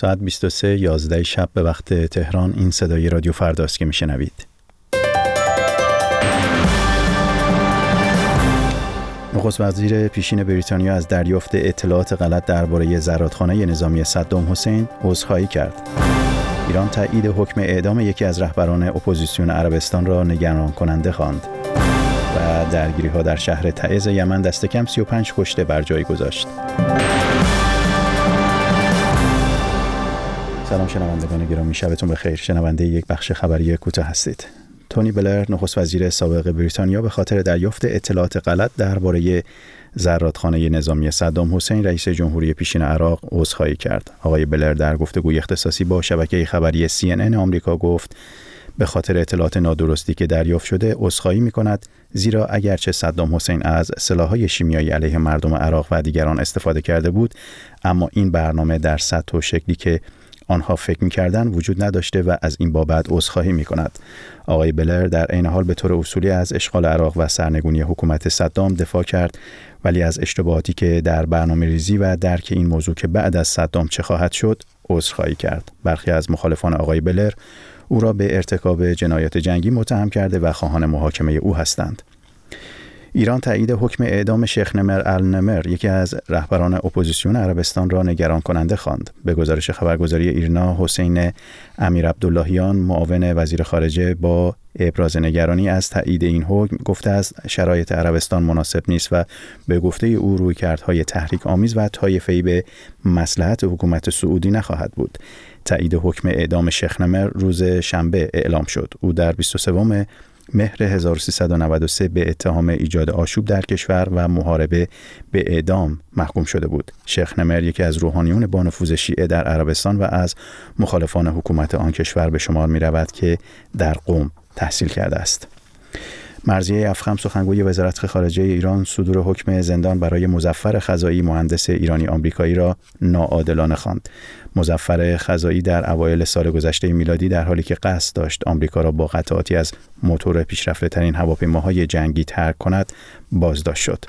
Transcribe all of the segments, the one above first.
ساعت 23 11 شب به وقت تهران این صدای رادیو فرداست که میشنوید. نخست وزیر پیشین بریتانیا از دریافت اطلاعات غلط درباره زرادخانه نظامی صدام حسین عذرخواهی کرد. ایران تایید حکم اعدام یکی از رهبران اپوزیسیون عربستان را نگران کننده خواند. و درگیری ها در شهر تعز یمن دست کم 35 کشته بر جای گذاشت. سلام شنوندگان گرامی شبتون بخیر. شنونده یک بخش خبری کوتاه هستید. تونی بلر نخست وزیر سابق بریتانیا به خاطر دریافت اطلاعات غلط درباره زرادخانه نظامی صدام حسین رئیس جمهوری پیشین عراق عذرخواهی کرد. آقای بلر در گفتگوی اختصاصی با شبکه خبری CNN آمریکا گفت به خاطر اطلاعات نادرستی که دریافت شده عذرخواهی می کند زیرا اگرچه صدام حسین از سلاحهای شیمیایی علیه مردم عراق و دیگران استفاده کرده بود اما این برنامه در سطح و شکلی که آنها فکر می‌کردن وجود نداشته و از این بابت عذرخواهی می کند. آقای بلر در عین حال به طور اصولی از اشغال عراق و سرنگونی حکومت صدام دفاع کرد ولی از اشتباهاتی که در برنامه ریزی و درک این موضوع که بعد از صدام چه خواهد شد عذرخواهی کرد. برخی از مخالفان آقای بلر او را به ارتکاب جنایات جنگی متهم کرده و خواهان محاکمه او هستند. ایران تایید حکم اعدام شیخ نمر النمر یکی از رهبران اپوزیسیون عربستان را نگران کننده خواند. به گزارش خبرگزاری ایرنا حسین امیر عبداللهیان معاون وزیر خارجه با ابراز نگرانی از تایید این حکم گفته است شرایط عربستان مناسب نیست و به گفته او رویکردهای تحریک آمیز و طایفه‌ای به مصلحت حکومت سعودی نخواهد بود. تایید حکم اعدام شیخ نمر روز شنبه اعلام شد. او در 23 مهر 1393 به اتهام ایجاد آشوب در کشور و محاربه به اعدام محکوم شده بود. شیخ نمر یکی از روحانیون با نفوذ شیعه در عربستان و از مخالفان حکومت آن کشور به شمار می رود که در قوم تحصیل کرده است. مرزیه افخم سخنگوی وزارت خارجه ایران صدور حکم زندان برای مزفر خزایی مهندس ایرانی آمریکایی را ناعادلانه خواند. مزفر خزایی در اوایل سال گذشته میلادی در حالی که قصد داشت آمریکا را با قطعاتی از موتور پیشرفته ترین هواپیماهای جنگی ترک کند بازداشت شد.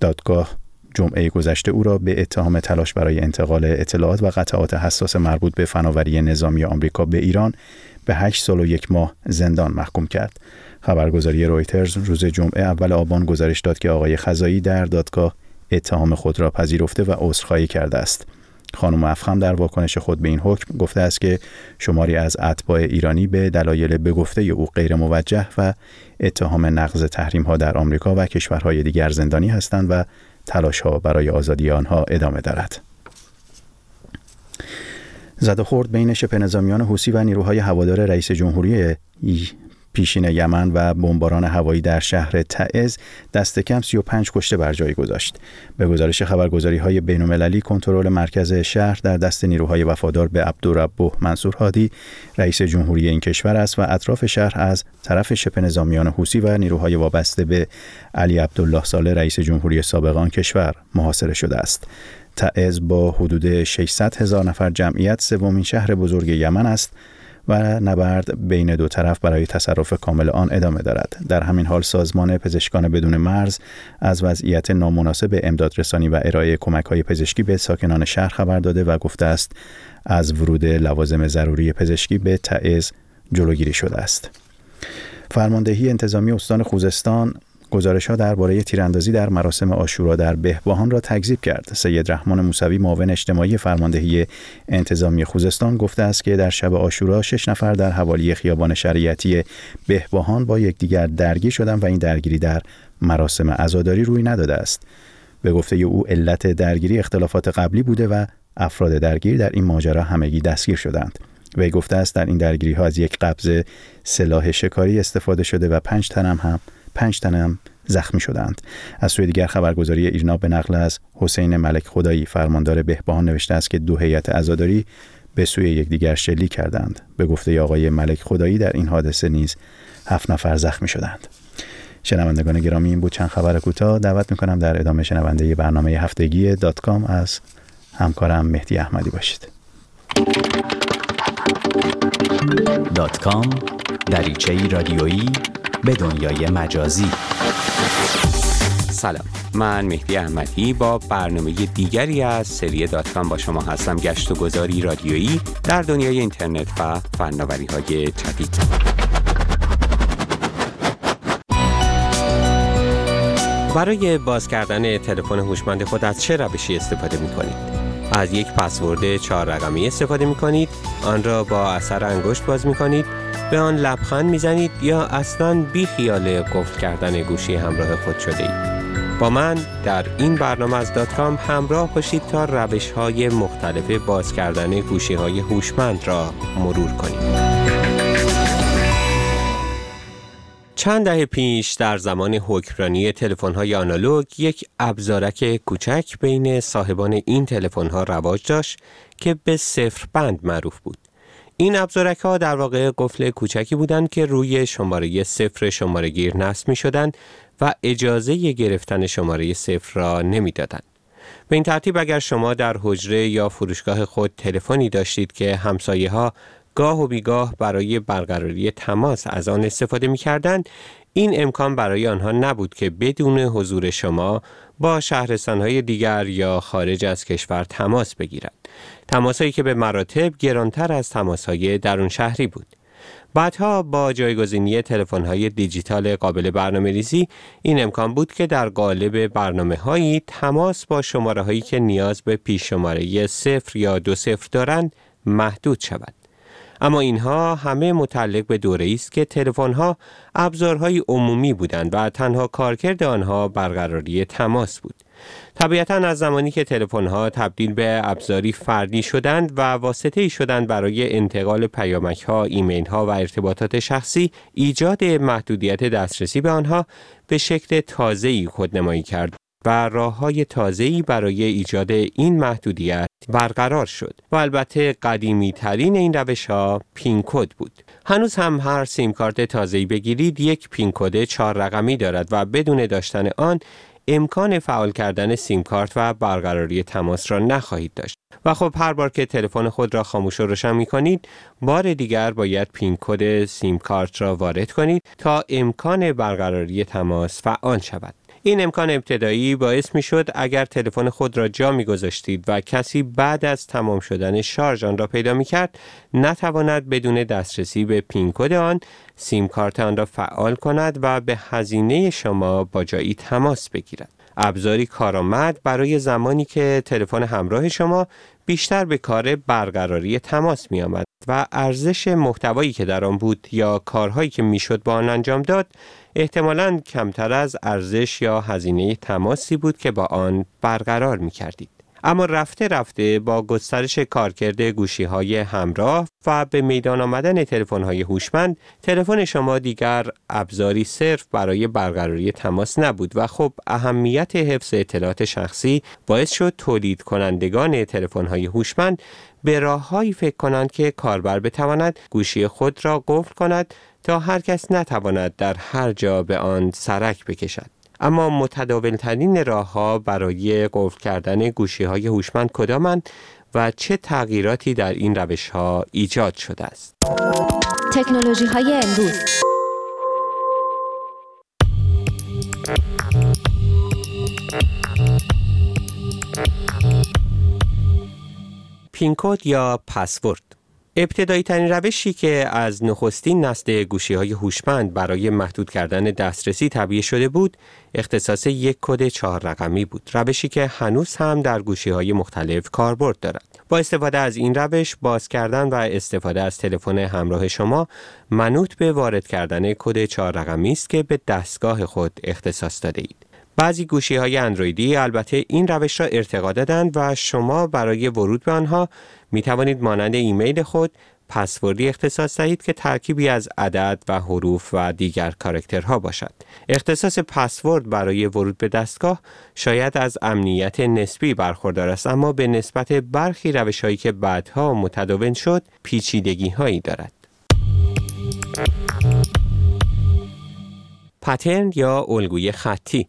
دادگاه جمعه گذشته او را به اتهام تلاش برای انتقال اطلاعات و قطعات حساس مربوط به فناوری نظامی آمریکا به ایران به 8 سال و یک ماه زندان محکوم کرد. خبرگزاری رویترز روز جمعه اول آبان گزارش داد که آقای خزایی در دادگاه اتهام خود را پذیرفته و عذرخواهی کرده است. خانم افخم در واکنش خود به این حکم گفته است که شماری از اتباع ایرانی به دلایل به گفته او غیر موجه و اتهام نقض تحریم ها در آمریکا و کشورهای دیگر زندانی هستند و تلاش ها برای آزادی آنها ادامه دارد. زد خورد بین شبه نظامیان حوسی و نیروهای هوادار رئیس جمهوری پیشین یمن و بمباران هوایی در شهر تعز دست کم 35 کشته بر جای گذاشت. به گزارش خبرگزاری های بین المللی کنترل مرکز شهر در دست نیروهای وفادار به عبدالربه منصور هادی رئیس جمهوری این کشور است و اطراف شهر از طرف شبه نظامیان حوسی و نیروهای وابسته به علی عبدالله ساله رئیس جمهوری سابق آن کشور محاصره شده است. تعز با حدود 600 هزار نفر جمعیت سومین شهر بزرگ یمن است و نبرد بین دو طرف برای تصرف کامل آن ادامه دارد. در همین حال سازمان پزشکان بدون مرز از وضعیت نامناسب امدادرسانی و ارائه کمک های پزشکی به ساکنان شهر خبر داده و گفته است از ورود لوازم ضروری پزشکی به تعز جلوگیری شده است. فرماندهی انتظامی استان خوزستان گزارش ها درباره تیراندازی در مراسم آشورا در بهبهان را تکذیب کرد. سید رحمان موسوی معاون اجتماعی فرماندهی انتظامی خوزستان گفته است که در شب آشورا شش نفر در حوالی خیابان شریعتی بهبهان با یکدیگر درگیر شدند و این درگیری در مراسم عزاداری روی نداده است. به گفته او علت درگیری اختلافات قبلی بوده و افراد درگیر در این ماجرا همگی دستگیر شدند. وی گفته است در این درگیری ها از یک قبض سلاح شکاری استفاده شده و پنج تن هم پنج تن زخمی شدند از سوی دیگر خبرگزاری ایرنا به نقل از حسین ملک خدایی فرماندار بهبهان نوشته است که دو هیئت عزاداری به سوی یکدیگر شلیک کردند به گفته آقای ملک خدایی در این حادثه نیز هفت نفر زخمی شدند شنوندگان گرامی این بود چند خبر کوتاه دعوت می‌کنم در ادامه شنونده برنامه هفتگی دات کام از همکارم مهدی احمدی باشید. دات کام دریچه رادیویی به دنیای مجازی. سلام. من مهدی احمدی با برنامه دیگری از سری داتکام با شما هستم. گشت و گذاری رادیویی در دنیای اینترنت و فناوری های جدید. برای باز کردن تلفن هوشمند خود از چه روشی استفاده می کنید؟ از یک پسورد چهار رقمی استفاده می کنید آن را با اثر انگشت باز می کنید به آن لبخند می‌زنید یا اصلا بی خیال قفل کردن گوشی همراه خود شده اید با من در این برنامه از داتکام همراه باشید تا روش های مختلف باز کردن گوشی های هوشمند را مرور کنیم. چند دهه پیش در زمان حکمرانی های آنالوگ یک ابزارک کوچک بین صاحبان این ها رواج داشت که به صفر بند معروف بود. این ابزارک ها در واقع قفل کوچکی بودند که روی شماره صفر شماره گیر نصب می شدند و اجازه گرفتن شماره صفر را نمی دادن. به این ترتیب اگر شما در حجره یا فروشگاه خود تلفنی داشتید که همسایه ها گاه و بیگاه برای برقراری تماس از آن استفاده می کردند، این امکان برای آنها نبود که بدون حضور شما با شهرستانهای دیگر یا خارج از کشور تماس بگیرند. تماسهایی که به مراتب گرانتر از تماسهای درون شهری بود. بعدها با جایگزینی تلفن‌های دیجیتال قابل برنامه ریزی این امکان بود که در قالب برنامه هایی تماس با شماره هایی که نیاز به پیش شماره صفر یا دو صفر دارند محدود شود. اما اینها همه متعلق به دوره است که تلفن‌ها ابزارهای عمومی بودند و تنها کارکرد آنها برقراری تماس بود. طبیعتا از زمانی که تلفن‌ها تبدیل به ابزاری فردی شدند و واسطه شدند برای انتقال پیامک ها، ایمیل ها و ارتباطات شخصی، ایجاد محدودیت دسترسی به آنها به شکل تازه‌ای خودنمایی کرد راه های تازه‌ای برای ایجاد این محدودیت برقرار شد و البته قدیمی ترین این روش ها پین کد بود. هنوز هم هر سیم کارت تازه‌ای بگیرید یک پین کد چهار رقمی دارد و بدون داشتن آن امکان فعال کردن سیم کارت و برقراری تماس را نخواهید داشت و خب هر بار که تلفن خود را خاموش و روشن می کنید بار دیگر باید پین کد سیم کارت را وارد کنید تا امکان برقراری تماس فعال شود این امکان ابتدایی باعث می شد اگر تلفن خود را جا می گذاشتید و کسی بعد از تمام شدن شارژ آن را پیدا می کرد نتواند بدون دسترسی به پین کد آن سیم کارت آن را فعال کند و به هزینه شما با جایی تماس بگیرد. ابزاری کارآمد برای زمانی که تلفن همراه شما بیشتر به کار برقراری تماس می آمد و ارزش محتوایی که در آن بود یا کارهایی که می‌شد با آن انجام داد احتمالا کمتر از ارزش یا هزینه تماسی بود که با آن برقرار می کردید. اما رفته رفته با گسترش کارکرد گوشی های همراه و به میدان آمدن تلفن های هوشمند تلفن شما دیگر ابزاری صرف برای برقراری تماس نبود و خب اهمیت حفظ اطلاعات شخصی باعث شد تولید کنندگان تلفن های هوشمند به راههایی فکر کنند که کاربر بتواند گوشی خود را قفل کند تا هر کس نتواند در هر جا به آن سرک بکشد. اما متداول ترین راه ها برای قفل کردن گوشی های هوشمند کدامند و چه تغییراتی در این روش ها ایجاد شده است؟ تکنولوژی های امروز پینکود یا پسورد ابتدایی ترین روشی که از نخستین نسل گوشی های هوشمند برای محدود کردن دسترسی طبیعه شده بود، اختصاص یک کد چهار رقمی بود. روشی که هنوز هم در گوشی های مختلف کاربرد دارد. با استفاده از این روش باز کردن و استفاده از تلفن همراه شما منوط به وارد کردن کد چهار رقمی است که به دستگاه خود اختصاص داده اید. بعضی گوشی های اندرویدی البته این روش را ارتقا دادند و شما برای ورود به آنها می توانید مانند ایمیل خود پسوردی اختصاص دهید که ترکیبی از عدد و حروف و دیگر کارکترها باشد. اختصاص پسورد برای ورود به دستگاه شاید از امنیت نسبی برخوردار است اما به نسبت برخی روش هایی که بعدها متداول شد پیچیدگی هایی دارد. پترن یا الگوی خطی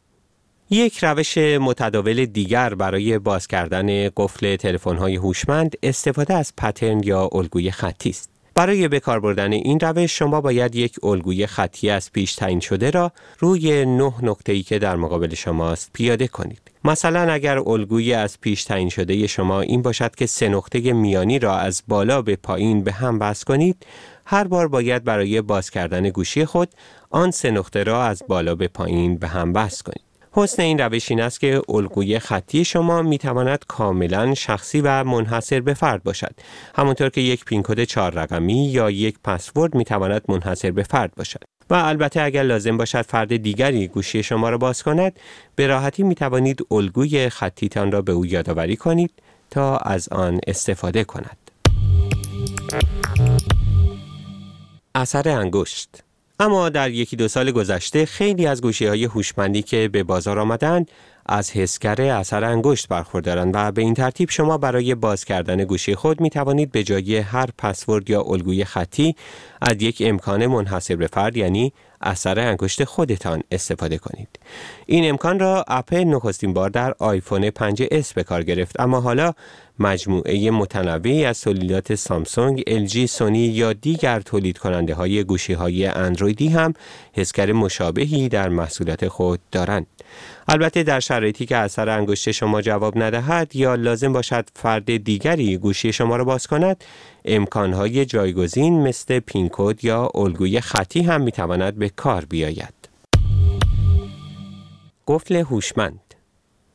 یک روش متداول دیگر برای باز کردن قفل تلفن‌های هوشمند استفاده از پترن یا الگوی خطی است. برای بکار بردن این روش شما باید یک الگوی خطی از پیش تعیین شده را روی نه نقطه‌ای که در مقابل شماست پیاده کنید. مثلا اگر الگوی از پیش تعیین شده شما این باشد که سه نقطه میانی را از بالا به پایین به هم بست کنید، هر بار باید برای باز کردن گوشی خود آن سه نقطه را از بالا به پایین به هم بست کنید. حسن این روش این است که الگوی خطی شما می تواند کاملا شخصی و منحصر به فرد باشد. همانطور که یک پین کد چهار رقمی یا یک پسورد می تواند منحصر به فرد باشد. و البته اگر لازم باشد فرد دیگری گوشی شما را باز کند به راحتی می توانید الگوی خطیتان را به او یادآوری کنید تا از آن استفاده کند. اثر انگشت اما در یکی دو سال گذشته خیلی از گوشی های هوشمندی که به بازار آمدند از حسگر اثر انگشت برخوردارند و به این ترتیب شما برای باز کردن گوشی خود می توانید به جای هر پسورد یا الگوی خطی از یک امکان منحصر به فرد یعنی اثر انگشت خودتان استفاده کنید. این امکان را اپل نخستین بار در آیفون 5S به کار گرفت اما حالا مجموعه متنوعی از تولیدات سامسونگ، LG، سونی یا دیگر تولید کننده های گوشی های اندرویدی هم حسگر مشابهی در محصولات خود دارند. البته در شرایطی که اثر انگشت شما جواب ندهد یا لازم باشد فرد دیگری گوشی شما را باز کند امکانهای جایگزین مثل پینکود یا الگوی خطی هم می‌تواند به کار بیاید قفل هوشمند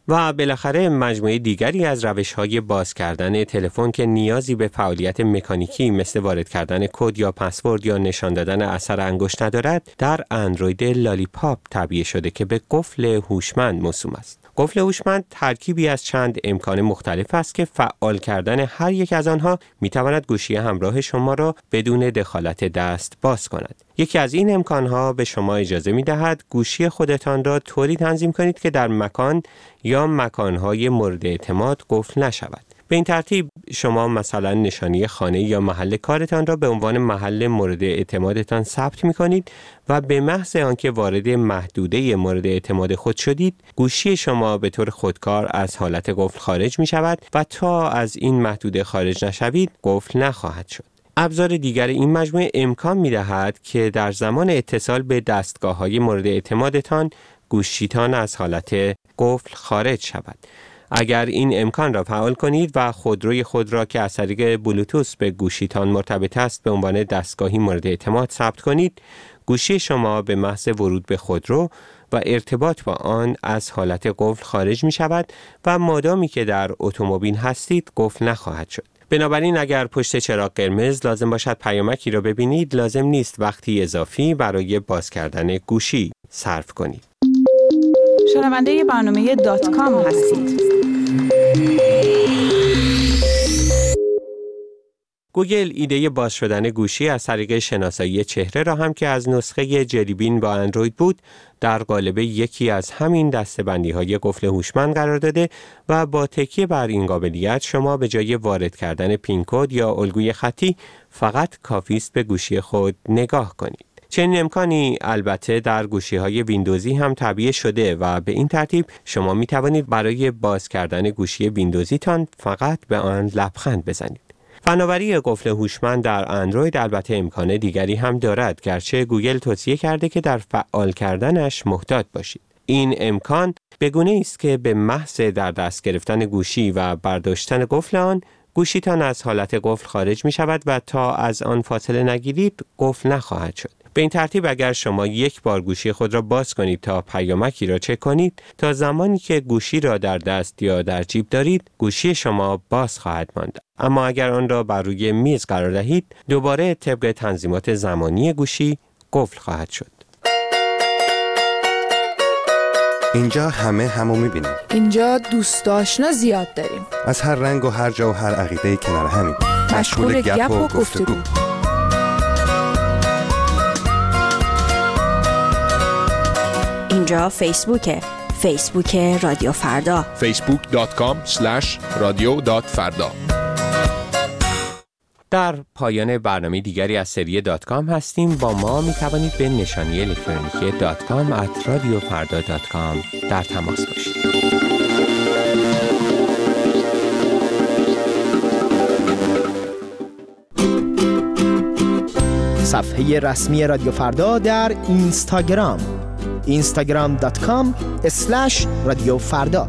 و بالاخره مجموعه دیگری از روش های باز کردن تلفن که نیازی به فعالیت مکانیکی مثل وارد کردن کد یا پسورد یا نشان دادن اثر انگشت ندارد در اندروید لالیپاپ تبیه شده که به قفل هوشمند موسوم است. قفل هوشمند ترکیبی از چند امکان مختلف است که فعال کردن هر یک از آنها می تواند گوشی همراه شما را بدون دخالت دست باز کند. یکی از این امکانها به شما اجازه می دهد گوشی خودتان را طوری تنظیم کنید که در مکان یا مکانهای مورد اعتماد قفل نشود. به این ترتیب شما مثلا نشانی خانه یا محل کارتان را به عنوان محل مورد اعتمادتان ثبت می کنید و به محض آنکه وارد محدوده مورد اعتماد خود شدید گوشی شما به طور خودکار از حالت قفل خارج می شود و تا از این محدوده خارج نشوید قفل نخواهد شد. ابزار دیگر این مجموعه امکان می دهد که در زمان اتصال به دستگاه های مورد اعتمادتان گوشیتان از حالت قفل خارج شود. اگر این امکان را فعال کنید و خودروی خود را که از طریق بلوتوس به گوشیتان مرتبط است به عنوان دستگاهی مورد اعتماد ثبت کنید گوشی شما به محض ورود به خودرو و ارتباط با آن از حالت قفل خارج می شود و مادامی که در اتومبیل هستید قفل نخواهد شد. بنابراین اگر پشت چراغ قرمز لازم باشد پیامکی را ببینید لازم نیست وقتی اضافی برای باز کردن گوشی صرف کنید. شنونده برنامه دات کام هستید. گوگل ایده باز شدن گوشی از طریق شناسایی چهره را هم که از نسخه جلی‌بین با اندروید بود در قالب یکی از همین دستبندی های قفل هوشمند قرار داده و با تکیه بر این قابلیت شما به جای وارد کردن PIN code یا الگوی خطی فقط کافی است به گوشی خود نگاه کنید. چنین امکانی البته در گوشی های ویندوزی هم تعبیه شده و به این ترتیب شما می توانید برای باز کردن گوشی ویندوزیتان فقط به آن لبخند بزنید. فناوری قفل هوشمند در اندروید البته امکان دیگری هم دارد گرچه گوگل توصیه کرده که در فعال کردنش محتاط باشید. این امکان به گونه است که به محض در دست گرفتن گوشی و برداشتن قفل آن گوشیتان از حالت قفل خارج می شود و تا از آن فاصله نگیرید قفل نخواهد شد. به این ترتیب اگر شما یک بار گوشی خود را باز کنید تا پیامکی را چک کنید تا زمانی که گوشی را در دست یا در جیب دارید گوشی شما باز خواهد ماند. اما اگر آن را بر روی میز قرار دهید دوباره طبق تنظیمات زمانی گوشی قفل خواهد شد. اینجا همه همو می‌بینیم. اینجا دوست آشنا زیاد داریم. از هر رنگ و هر جا و هر عقیده کنار همین. مشغول گپ و گفتگو. اینجا فیسبوکه. فیسبوک رادیو فردا. facebook.com رادیو فردا. در پایان برنامه دیگری از سری دات کام هستیم. با ما می توانید به نشانی الکترونیکی دات کام at رادیو فردا dot com در تماس باشید. صفحه رسمی رادیو فردا در اینستاگرام. instagram.com رادیو فردا